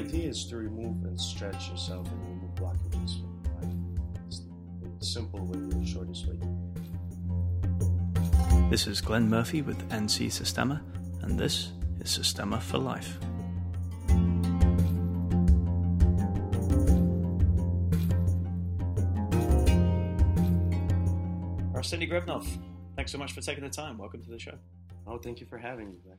idea is to remove and stretch yourself and remove blockages from your life. It's the simple way, the shortest way. This is Glenn Murphy with NC Systema, and this is Systema for Life. Arseny Grevnov, thanks so much for taking the time. Welcome to the show. Oh, thank you for having me, Glenn.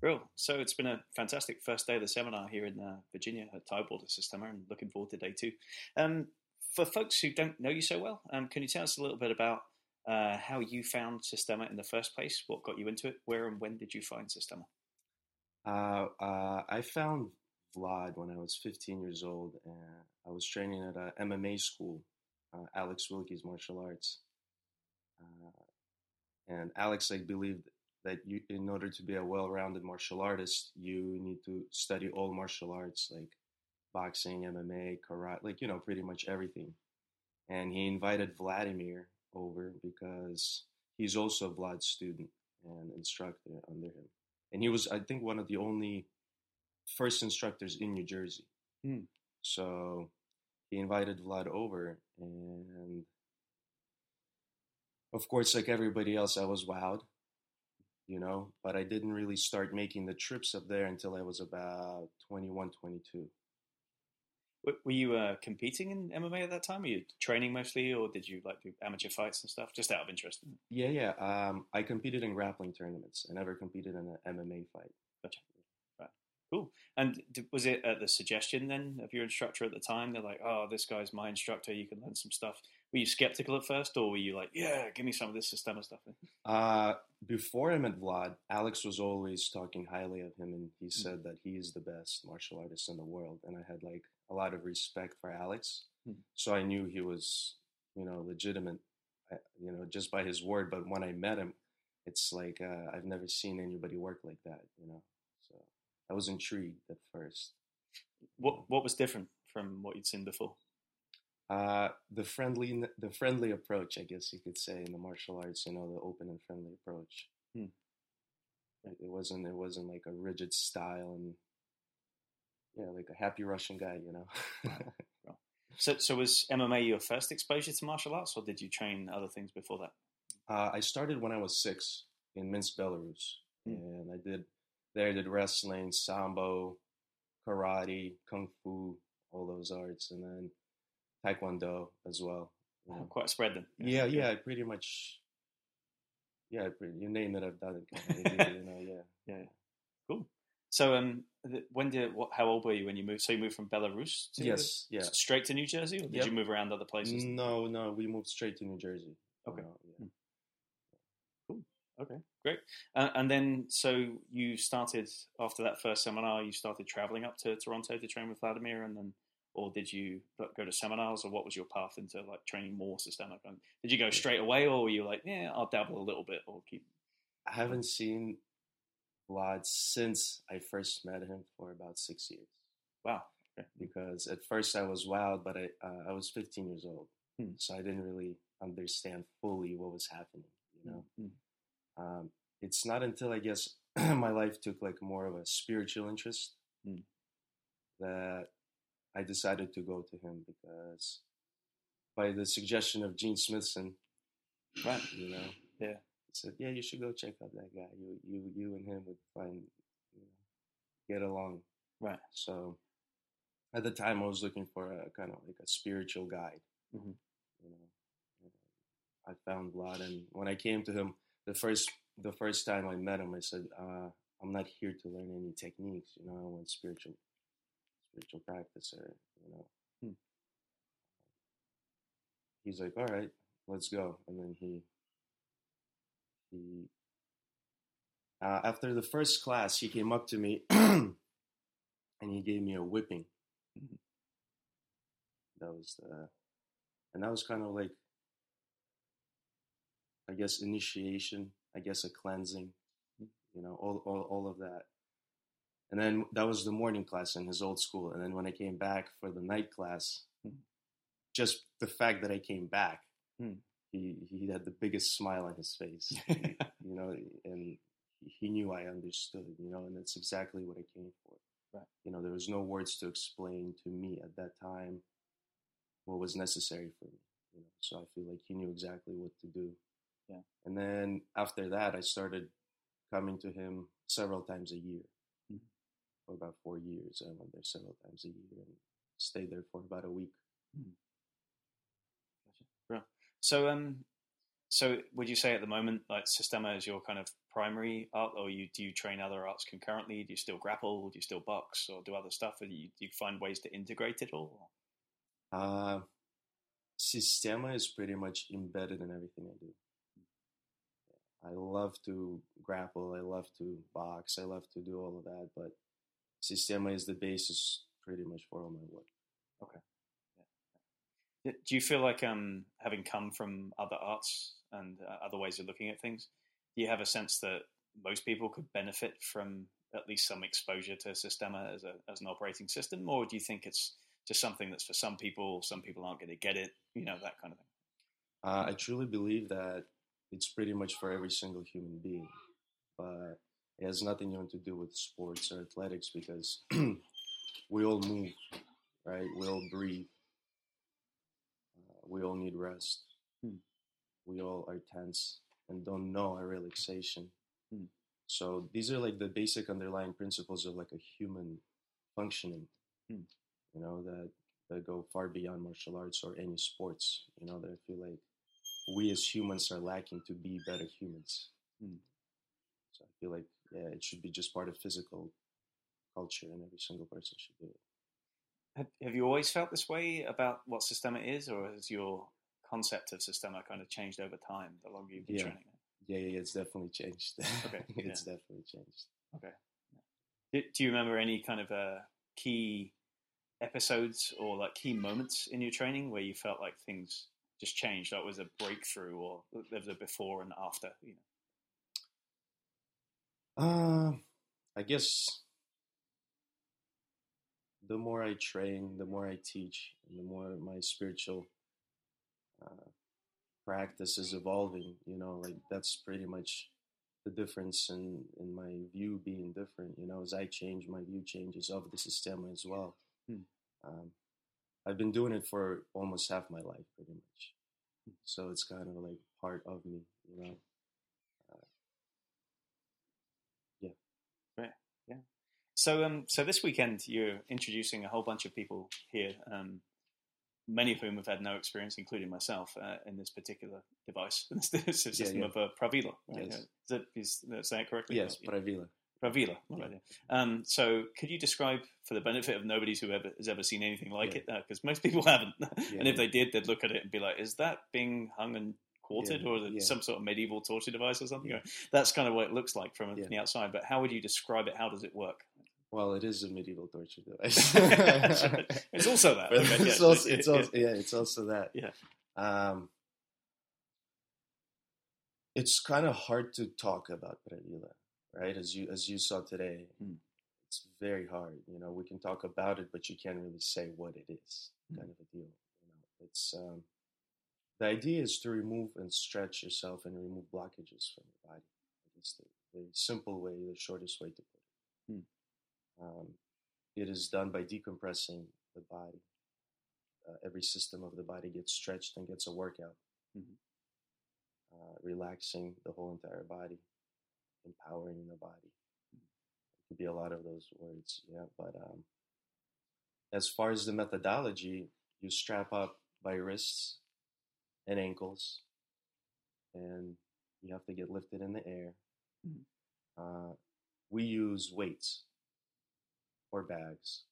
Real. So it's been a fantastic first day of the seminar here in uh, Virginia at Tidewater Systema, and looking forward to day two. Um, for folks who don't know you so well, um, can you tell us a little bit about uh, how you found Systema in the first place? What got you into it? Where and when did you find Systema? Uh, uh, I found Vlad when I was 15 years old. and I was training at a MMA school, uh, Alex Wilkie's martial arts. Uh, and Alex, I believed that you, in order to be a well-rounded martial artist, you need to study all martial arts like boxing, MMA, karate, like you know, pretty much everything. And he invited Vladimir over because he's also Vlad's student and instructor under him. And he was, I think, one of the only first instructors in New Jersey. Hmm. So he invited Vlad over, and of course, like everybody else, I was wowed, you know, but I didn't really start making the trips up there until I was about 21, 22. Were you uh, competing in MMA at that time? Were you training mostly, or did you like do amateur fights and stuff? Just out of interest. Yeah, yeah. Um, I competed in grappling tournaments. I never competed in an MMA fight. Gotcha. Right. Cool. And was it at the suggestion then of your instructor at the time? They're like, "Oh, this guy's my instructor. You can learn some stuff." Were you skeptical at first, or were you like, "Yeah, give me some of this Systema stuff"? Uh, before I met Vlad, Alex was always talking highly of him, and he said that he is the best martial artist in the world. And I had like a lot of respect for Alex, Hmm. so I knew he was, you know, legitimate, uh, you know, just by his word. But when I met him, it's like uh, I've never seen anybody work like that, you know. So I was intrigued at first. What What was different from what you'd seen before? Uh, the friendly, the friendly approach, I guess you could say, in the martial arts. You know, the open and friendly approach. Hmm. It, it wasn't. It wasn't like a rigid style and yeah, like a happy Russian guy. You know. So, so was MMA your first exposure to martial arts, or did you train other things before that? uh, I started when I was six in Minsk, Belarus, Hmm. and I did there. I did wrestling, sambo, karate, kung fu, all those arts, and then taekwondo as well. you know. Quite spread then. Yeah, yeah, I pretty much. Yeah, pretty, you name it, I've done it. You know, yeah. Yeah, yeah. Cool. So, um, when did what? How old were you when you moved? So you moved from Belarus to Yes, yeah. straight to New Jersey, or did Yep. you move around other places? No, no, we moved straight to New Jersey. Okay. Yeah. Okay, great. Uh, and then, so you started after that first seminar. You started traveling up to Toronto to train with Vladimir, and then, or did you go to seminars, or what was your path into like training more Systema? And did you go straight away, or were you like, yeah, I'll dabble a little bit, or keep? I haven't seen Vlad since I first met him for about six years. Wow. Okay. Because at first I was wild, but I uh, I was 15 years old, Hmm. so I didn't really understand fully what was happening. You know, Mm. um, it's not until I guess my life took like more of a spiritual interest Mm. that I decided to go to him because by the suggestion of Gene Smithson, Right. you know, Yeah. he said, "Yeah, you should go check out that guy. You, you, you and him would find, you know, get along." Right. So, at the time, I was looking for a kind of like a spiritual guide. Mhm. You know, I found Vlad, and when I came to him the first the first time I met him, I said, uh, "I'm not here to learn any techniques. You know, I want spiritual spiritual practice, or you know." Hmm. He's like, "All right, let's go," and then he he uh, after the first class, he came up to me and he gave me a whipping. Mhm. That was the, and that was kind of like, I guess, initiation. I guess a cleansing, you know, all all all of that. And then that was the morning class in his old school. And then when I came back for the night class, Mhm. just the fact that I came back, Hmm. he he had the biggest smile on his face, you know, and he knew I understood, you know, and that's exactly what I came for. Right. You know, there was no words to explain to me at that time what was necessary for me. You know, so I feel like he knew exactly what to do. Yeah. And then after that, I started coming to him several times a year. For about four years, I went there several times a year and stayed there for about a week. Gotcha. So, um, so would you say at the moment, like Systema is your kind of primary art, or you do you train other arts concurrently? Do you still grapple? Do you still box, or do other stuff? Or do you, do you find ways to integrate it all? Uh, Systema is pretty much embedded in everything I do. I love to grapple. I love to box. I love to do all of that. But Systema is the basis pretty much for all my work. Okay. Do you feel like, um, having come from other arts and uh, other ways of looking at things, do you have a sense that most people could benefit from at least some exposure to Systema as a as an operating system, or do you think it's just something that's for some people? Some people aren't going to get it. You know that kind of thing. Uh, I truly believe that it's pretty much for every single human being, but it has nothing even to do with sports or athletics because we all move, right? We all breathe. Uh, we all need rest. Hmm. We all are tense and don't know our relaxation. Hmm. So these are like the basic underlying principles of like a human functioning, Hmm. you know, that, that go far beyond martial arts or any sports, you know, that I feel like we as humans are lacking to be better humans. Hmm. So I feel like, yeah, it should be just part of physical culture and every single person should do it. Have, have you always felt this way about what Systema is, or has your concept of Systema kind of changed over time the longer you've been Yeah. training it? Yeah, yeah, it's definitely changed. Okay, it's definitely changed. Do, do you remember any kind of uh, key episodes or like key moments in your training where you felt like things just changed? Like was a breakthrough, or there was a before and after? You know? Uh, I guess the more I train, the more I teach, and the more my spiritual uh, practice is evolving. You know, like that's pretty much the difference in in my view being different. You know, as I change, my view changes of the system as well. Hmm. Um, I've been doing it for almost half my life, pretty much. So it's kind of like part of me, you know. So, um, so this weekend you're introducing a whole bunch of people here, um, many of whom have had no experience, including myself, uh, in this particular device, this system yeah. of uh, Pravila. Right? Yes. Is that is that saying it correctly? Yes, Yeah. Pravila. Pravila. Yeah. Right. Um, so, could you describe, for the benefit of nobody who ever has ever seen anything like Yeah. it, because most people haven't, Yeah, and if yeah. they did, they'd look at it and be like, "Is that being hung and quartered, Yeah, or is it yeah. some sort of medieval torture device or something?" Yeah. That's kind of what it looks like Yeah. from the outside. But how would you describe it? How does it work? Well, it is a medieval torture device. it's also that. Okay, it's yeah, also, it's also yeah, it's also that. Yeah. Um, it's kind of hard to talk about Pravila, right? As you as you saw today, Mm. it's very hard. You know, we can talk about it, but you can't really say what it is. Mm. Kind of a deal. You know, it's um, the idea is to remove and stretch yourself and remove blockages from your body. It's the, the simple way, the shortest way to put it. Mm. Um, it is done by decompressing the body. Uh, every system of the body gets stretched and gets a workout, Mhm. uh, relaxing the whole entire body, empowering the body. It could be a lot of those words, yeah. But um, as far as the methodology, you strap up by wrists and ankles, and you have to get lifted in the air. Mhm. Uh, we use weights or bags.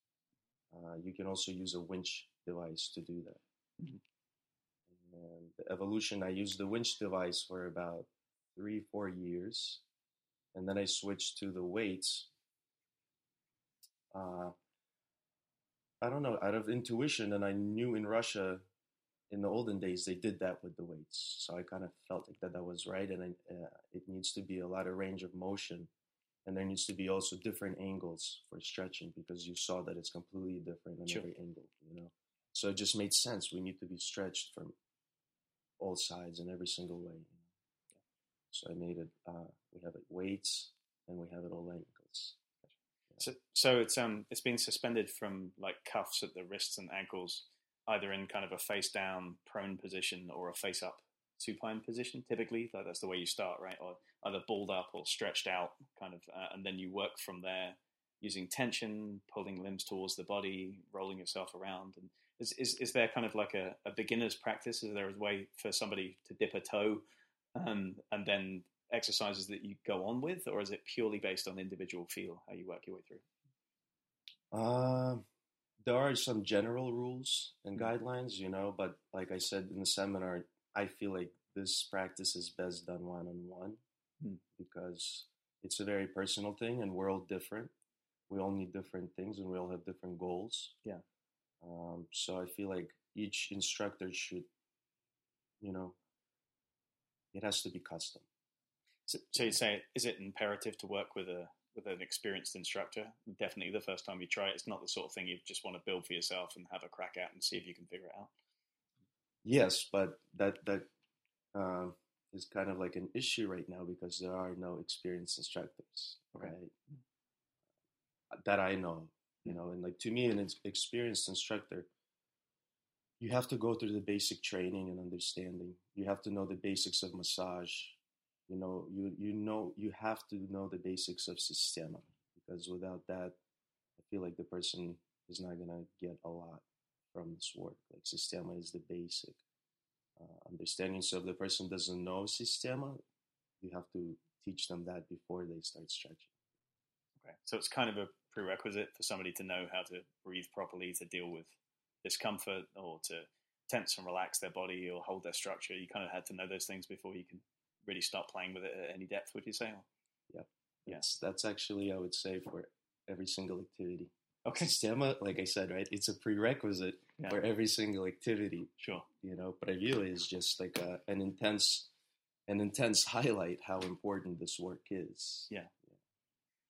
Uh, you can also use a winch device to do that. Mhm. And the evolution, I used the winch device for about three, four years, and then I switched to the weights. Uh, I don't know, out of intuition, and I knew in Russia, in the olden days, they did that with the weights, so I kind of felt like that that was right, and I, uh, it needs to be a lot of range of motion and there needs to be also different angles for stretching because you saw that it's completely different on Sure. every angle you know? So it just made sense. We need to be stretched from all sides in every single way so i made it uh, we have it weights and we have it all angles. So, so it's um it's been suspended from like cuffs at the wrists and ankles, either in kind of a face down prone position or a face up supine position. Typically, that's the way you start, right? Or either balled up or stretched out, kind of, uh, and then you work from there using tension, pulling limbs towards the body, rolling yourself around. And is is, is there kind of like a, a beginner's practice? Is there a way for somebody to dip a toe um, and then exercises that you go on with, or is it purely based on individual feel how you work your way through? Uh, there are some general rules and guidelines, you know, but like I said in the seminar, I feel like this practice is best done one on one because it's a very personal thing and we're all different. We all need different things and we all have different goals. Yeah. Um, so I feel like each instructor should, you know, it has to be custom. So, so you say, is it imperative to work with a with an experienced instructor? Definitely, the first time you try it, it's not the sort of thing you just want to build for yourself and have a crack at and see if you can figure it out. Yes, but that that uh, is kind of like an issue right now because there are no experienced instructors, Okay. right? That I know, you know, and like to me, an experienced instructor, you have to go through the basic training and understanding. You have to know the basics of massage. You know, you you know you have to know the basics of systema because without that, I feel like the person is not gonna get a lot from this work. Like systema is the basic uh, understanding. So if the person doesn't know systema, you have to teach them that before they start stretching. Okay, so it's kind of a prerequisite for somebody to know how to breathe properly, to deal with discomfort, or to tense and relax their body or hold their structure. You kind of had to know those things before you can really start playing with it at any depth. Would you say? Yeah. Yes, that's actually I would say for every single activity. Okay, Systema, like I said, right, it's a prerequisite Yeah. for every single activity. sure. You know, Pravila is just like a, an intense, an intense highlight how important this work is. Yeah.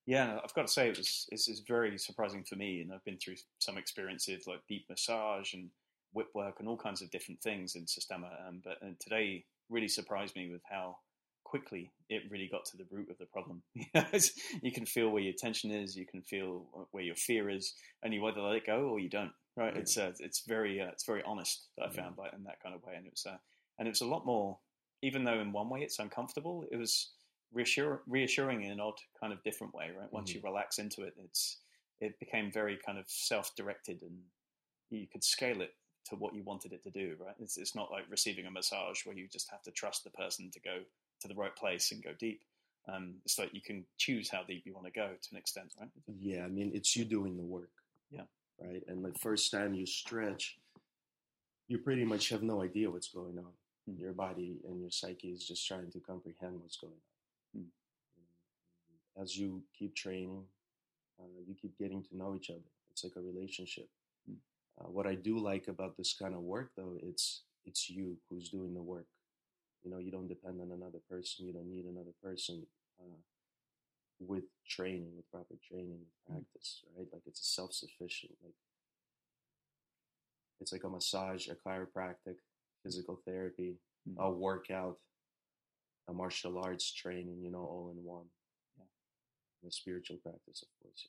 Yeah, I've got to say it was it's, is very surprising for me, and I've been through some experiences like deep massage and whip work and all kinds of different things in Systema. Um, but and today really surprised me with how quickly it really got to the root of the problem. You can feel where your tension is, you can feel where your fear is, and you either let it go or you don't. Right? Yeah. It's uh, it's very uh, it's very honest. That I Yeah. found like in that kind of way, and it was uh, and it was a lot more. Even though in one way it's uncomfortable, it was reassure, reassuring in an odd kind of different way. Right? Once you relax into it, it's it became very kind of self-directed, and you could scale it to what you wanted it to do. Right? It's it's not like receiving a massage where you just have to trust the person to go to the right place and go deep. Um, it's like you can choose how deep you want to go to an extent, right? Yeah, I mean, it's you doing the work. Yeah. Right. And the first time you stretch, you pretty much have no idea what's going on. Mm. Your body and your psyche is just trying to comprehend what's going on. Mm. As you keep training, uh, you keep getting to know each other. It's like a relationship. Mm. Uh, what I do like about this kind of work, though, it's it's you who's doing the work. You know, you don't depend on another person. You don't need another person. Uh, with training, with proper training, with practice, right? Like it's a self-sufficient, like it's like a massage, a chiropractic, physical therapy, Mm. a workout, a martial arts training, you know, all in one. Yeah. And a spiritual practice, of course.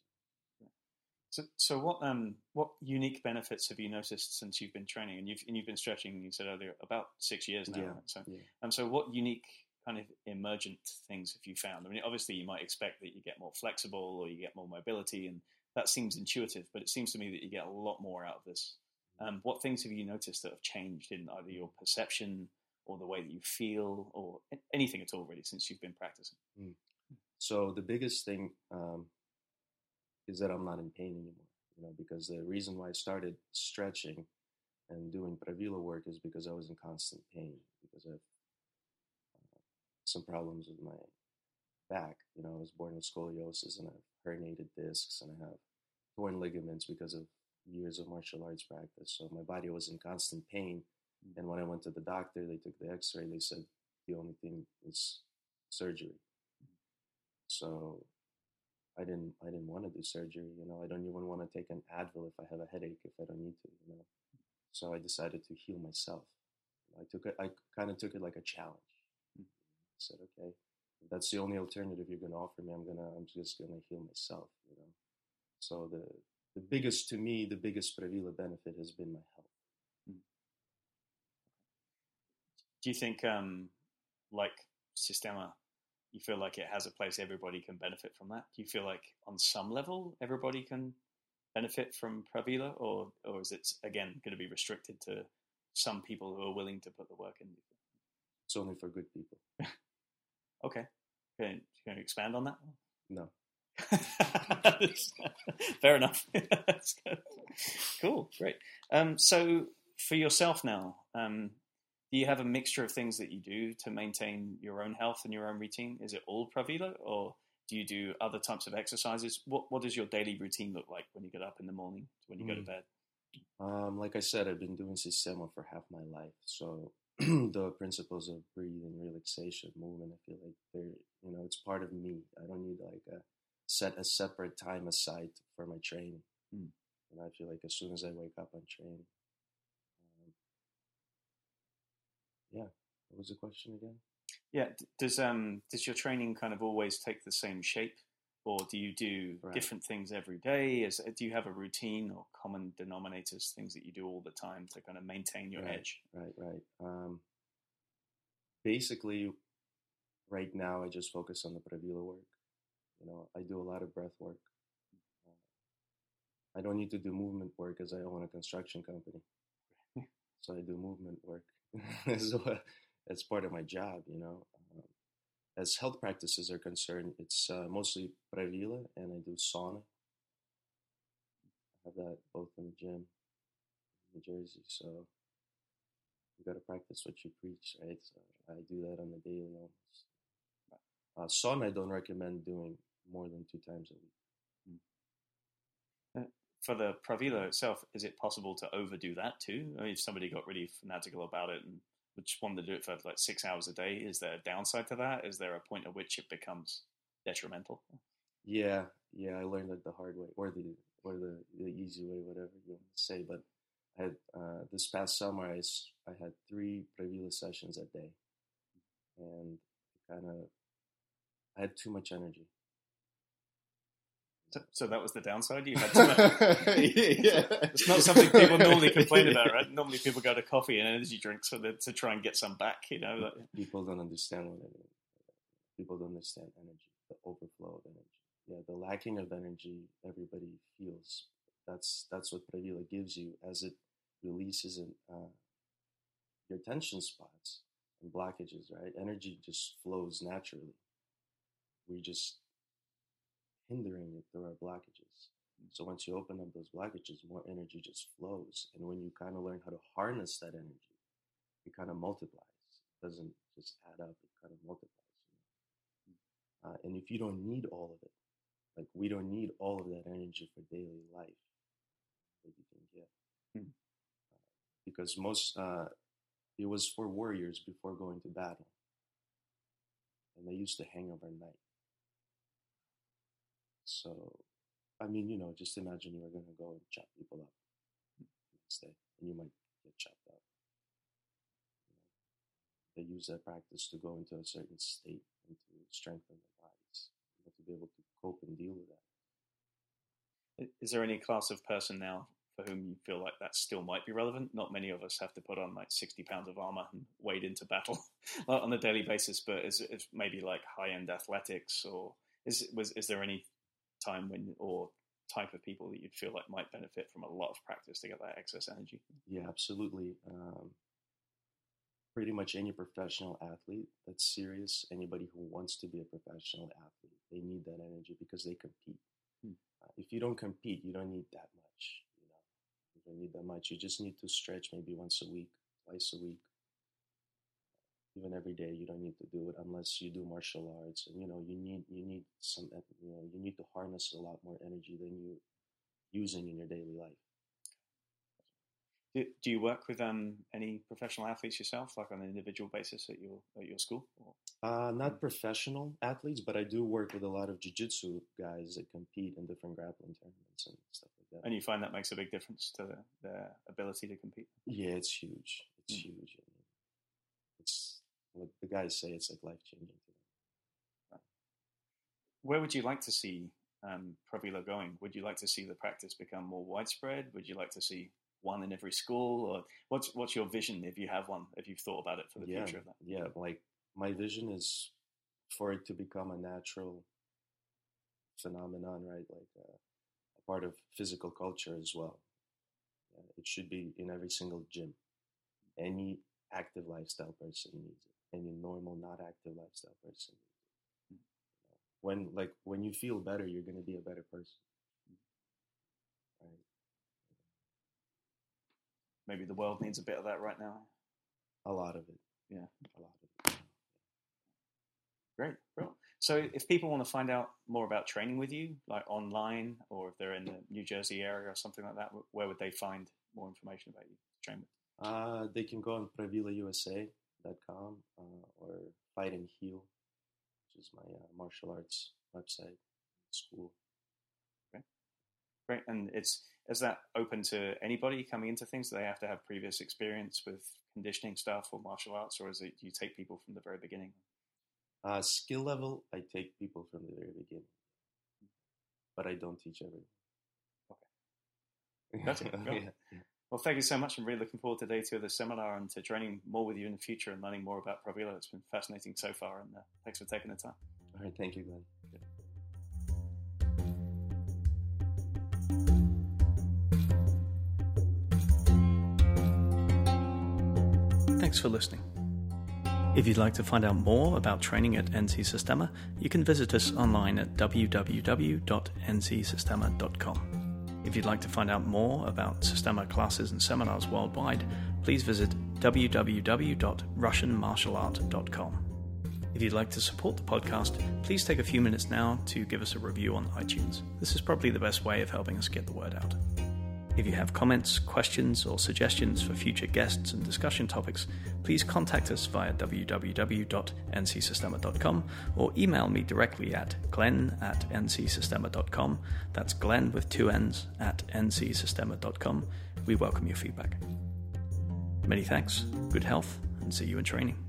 So, so what um what unique benefits have you noticed since you've been training and you've and you've been stretching? You said earlier about six years now. Yeah, right? So, yeah. and so what unique kind of emergent things have you found? I mean, obviously you might expect that you get more flexible or you get more mobility, and that seems intuitive. But it seems to me that you get a lot more out of this. Um, what things have you noticed that have changed in either your perception or the way that you feel, or anything at all, really, since you've been practicing? So the biggest thing um, is that I'm not in pain anymore. You know, because the reason why I started stretching and doing Pravila work is because I was in constant pain because of uh, some problems with my back. You know, I was born with scoliosis and I have herniated discs and I have torn ligaments because of years of martial arts practice. So my body was in constant pain. And when I went to the doctor, they took the X-ray. They said the only thing is surgery. So I didn't I didn't want to do surgery, you know. I don't even want to take an Advil if I have a headache if I don't need to, you know. So I decided to heal myself. I took it I kind of took it like a challenge. I said, okay, that's the only alternative you're going to offer me, I'm to I'm just going to heal myself, you know. So the the biggest to me, the biggest Pravila benefit has been my health. Do you think, um, like Systema, you feel like it has a place everybody can benefit from that? Do you feel like on some level everybody can benefit from Pravila, or or is it again going to be restricted to some people who are willing to put the work in? It's only for good people. okay, can, can you expand on that? No. Fair enough. cool, great. Um, so for yourself now, um, do you have a mixture of things that you do to maintain your own health and your own routine? Is it all Pravila, or do you do other types of exercises? What What does your daily routine look like when you get up in the morning when you mm. go to hmm. bed? Um, like I said, I've been doing Systema for half my life, so the principles of breathing, relaxation, movement, I feel like they're you know it's part of me. I don't need like a set a separate time aside for my training. Mm. And I feel like as soon as I wake up, I'm training. Um, yeah. What was the question again? Yeah. Does um does your training kind of always take the same shape, or do you do right. different things every day? Is do you have a routine or common denominators, things that you do all the time to kind of maintain your right, edge? Right. Right. Um, basically, right now I just focus on the Pravila work. You know, I do a lot of breath work. I don't need to do movement work as I own a construction company. so I do movement work. it's part of my job, you know. Um, as health practices are concerned, it's uh, mostly Pravila and I do sauna. I have that both in the gym in New Jersey. So you got to practice what you preach, right? So I do that on the daily almost. Uh, sauna I don't recommend doing more than two times a week. Hmm. For the Pravila itself, is it possible to overdo that too? I mean, if somebody got really fanatical about it and just wanted to do it for like six hours a day, is there a downside to that? Is there a point at which it becomes detrimental? Yeah, yeah, I learned it the hard way, or the or the, the easy way, whatever you want to say. But I had uh, this past summer, I, I had three Pravila sessions a day, and kind of I had too much energy. So that was the downside. You had to. yeah. It's not something people normally complain about, right? Normally people go to coffee and energy drinks for the, to try and get some back. You know, like, people don't understand what it is. People don't understand energy, the overflow of energy. Yeah, the lacking of energy, everybody feels. That's that's what Pravila gives you as it releases in, uh, your tension spots and blockages. Right, energy just flows naturally. We just hindering it through our blockages. So once you open up those blockages, more energy just flows. And when you kind of learn how to harness that energy, it kind of multiplies. It doesn't just add up, it kind of multiplies. Uh, and if you don't need all of it, like we don't need all of that energy for daily life that you can get. Hmm. Uh, because most, uh, it was for warriors before going to battle. And they used to hang overnight. So, I mean, you know, just imagine you are going to go and chop people up mm. next day, and you might get chopped up. You know, they use that practice to go into a certain state and to strengthen their bodies, you know, to be able to cope and deal with that. Is there any class of person now for whom you feel like that still might be relevant? Not many of us have to put on like 60 pounds of armor and wade into battle on a daily basis, but is it maybe like high end athletics or is was is there any time when or type of people that you'd feel like might benefit from a lot of practice to get that excess energy? Yeah, absolutely. Um, pretty much any professional athlete that's serious, anybody who wants to be a professional athlete, they need that energy because they compete. Hmm. Uh, if you don't compete, you don't need that much. You know, you don't need that much. You just need to stretch maybe once a week, twice a week, even every day you don't need to do it unless you do martial arts. And you know you need you need some you know you need to harness a lot more energy than you using in your daily life. Do, do you work with um, any professional athletes yourself like on an individual basis at your at your school uh, not professional athletes but i do work with a lot of jiu-jitsu guys that compete in different grappling tournaments and stuff like that. And you find that makes a big difference to their ability to compete? Yeah it's huge. It's mm. huge what the guys say it's like life changing to them. Where would you like to see um, Pravila going? Would you like to see the practice become more widespread? Would you like to see one in every school, or what's what's your vision if you have one? If you've thought about it for the yeah, future of that? Yeah, like my vision is for it to become a natural phenomenon, right? Like uh, a part of physical culture as well. Uh, it should be in every single gym. Any active lifestyle person needs it. Any normal, not active lifestyle person it. When like when you feel better, you're gonna be a better person. Right. Maybe the world needs a bit of that right now. A lot of it. Yeah. A lot of it. Great. Well, so if people want to find out more about training with you, like online, or if they're in the New Jersey area or something like that, where would they find more information about you to train with? Uh, they can go on pravilausa.com uh, or Fight and Heal, which is my uh, martial arts website, school. Okay. Great. And it's is that open to anybody coming into things? Do they have to have previous experience with conditioning stuff or martial arts, or is it you take people from the very beginning? Uh, skill level, I take people from the very beginning, but I don't teach everyone. Okay. Gotcha. yeah. Well, thank you so much. I'm really looking forward to day two of the seminar and to training more with you in the future and learning more about Pravila. It's been fascinating so far, and uh, thanks for taking the time. All right. Thank you, Glenn. Thanks for listening. If you'd like to find out more about training at NC Systema, you can visit us online at www.ncsystema.com. If you'd like to find out more about Systema classes and seminars worldwide, please visit www.russianmartialart.com. If you'd like to support the podcast, please take a few minutes now to give us a review on iTunes. This is probably the best way of helping us get the word out. If you have comments, questions, or suggestions for future guests and discussion topics, please contact us via www.ncsystema.com or email me directly at glenn at ncsystema.com. That's glenn with two n's at ncsystema.com. We welcome your feedback. Many thanks, good health, and see you in training.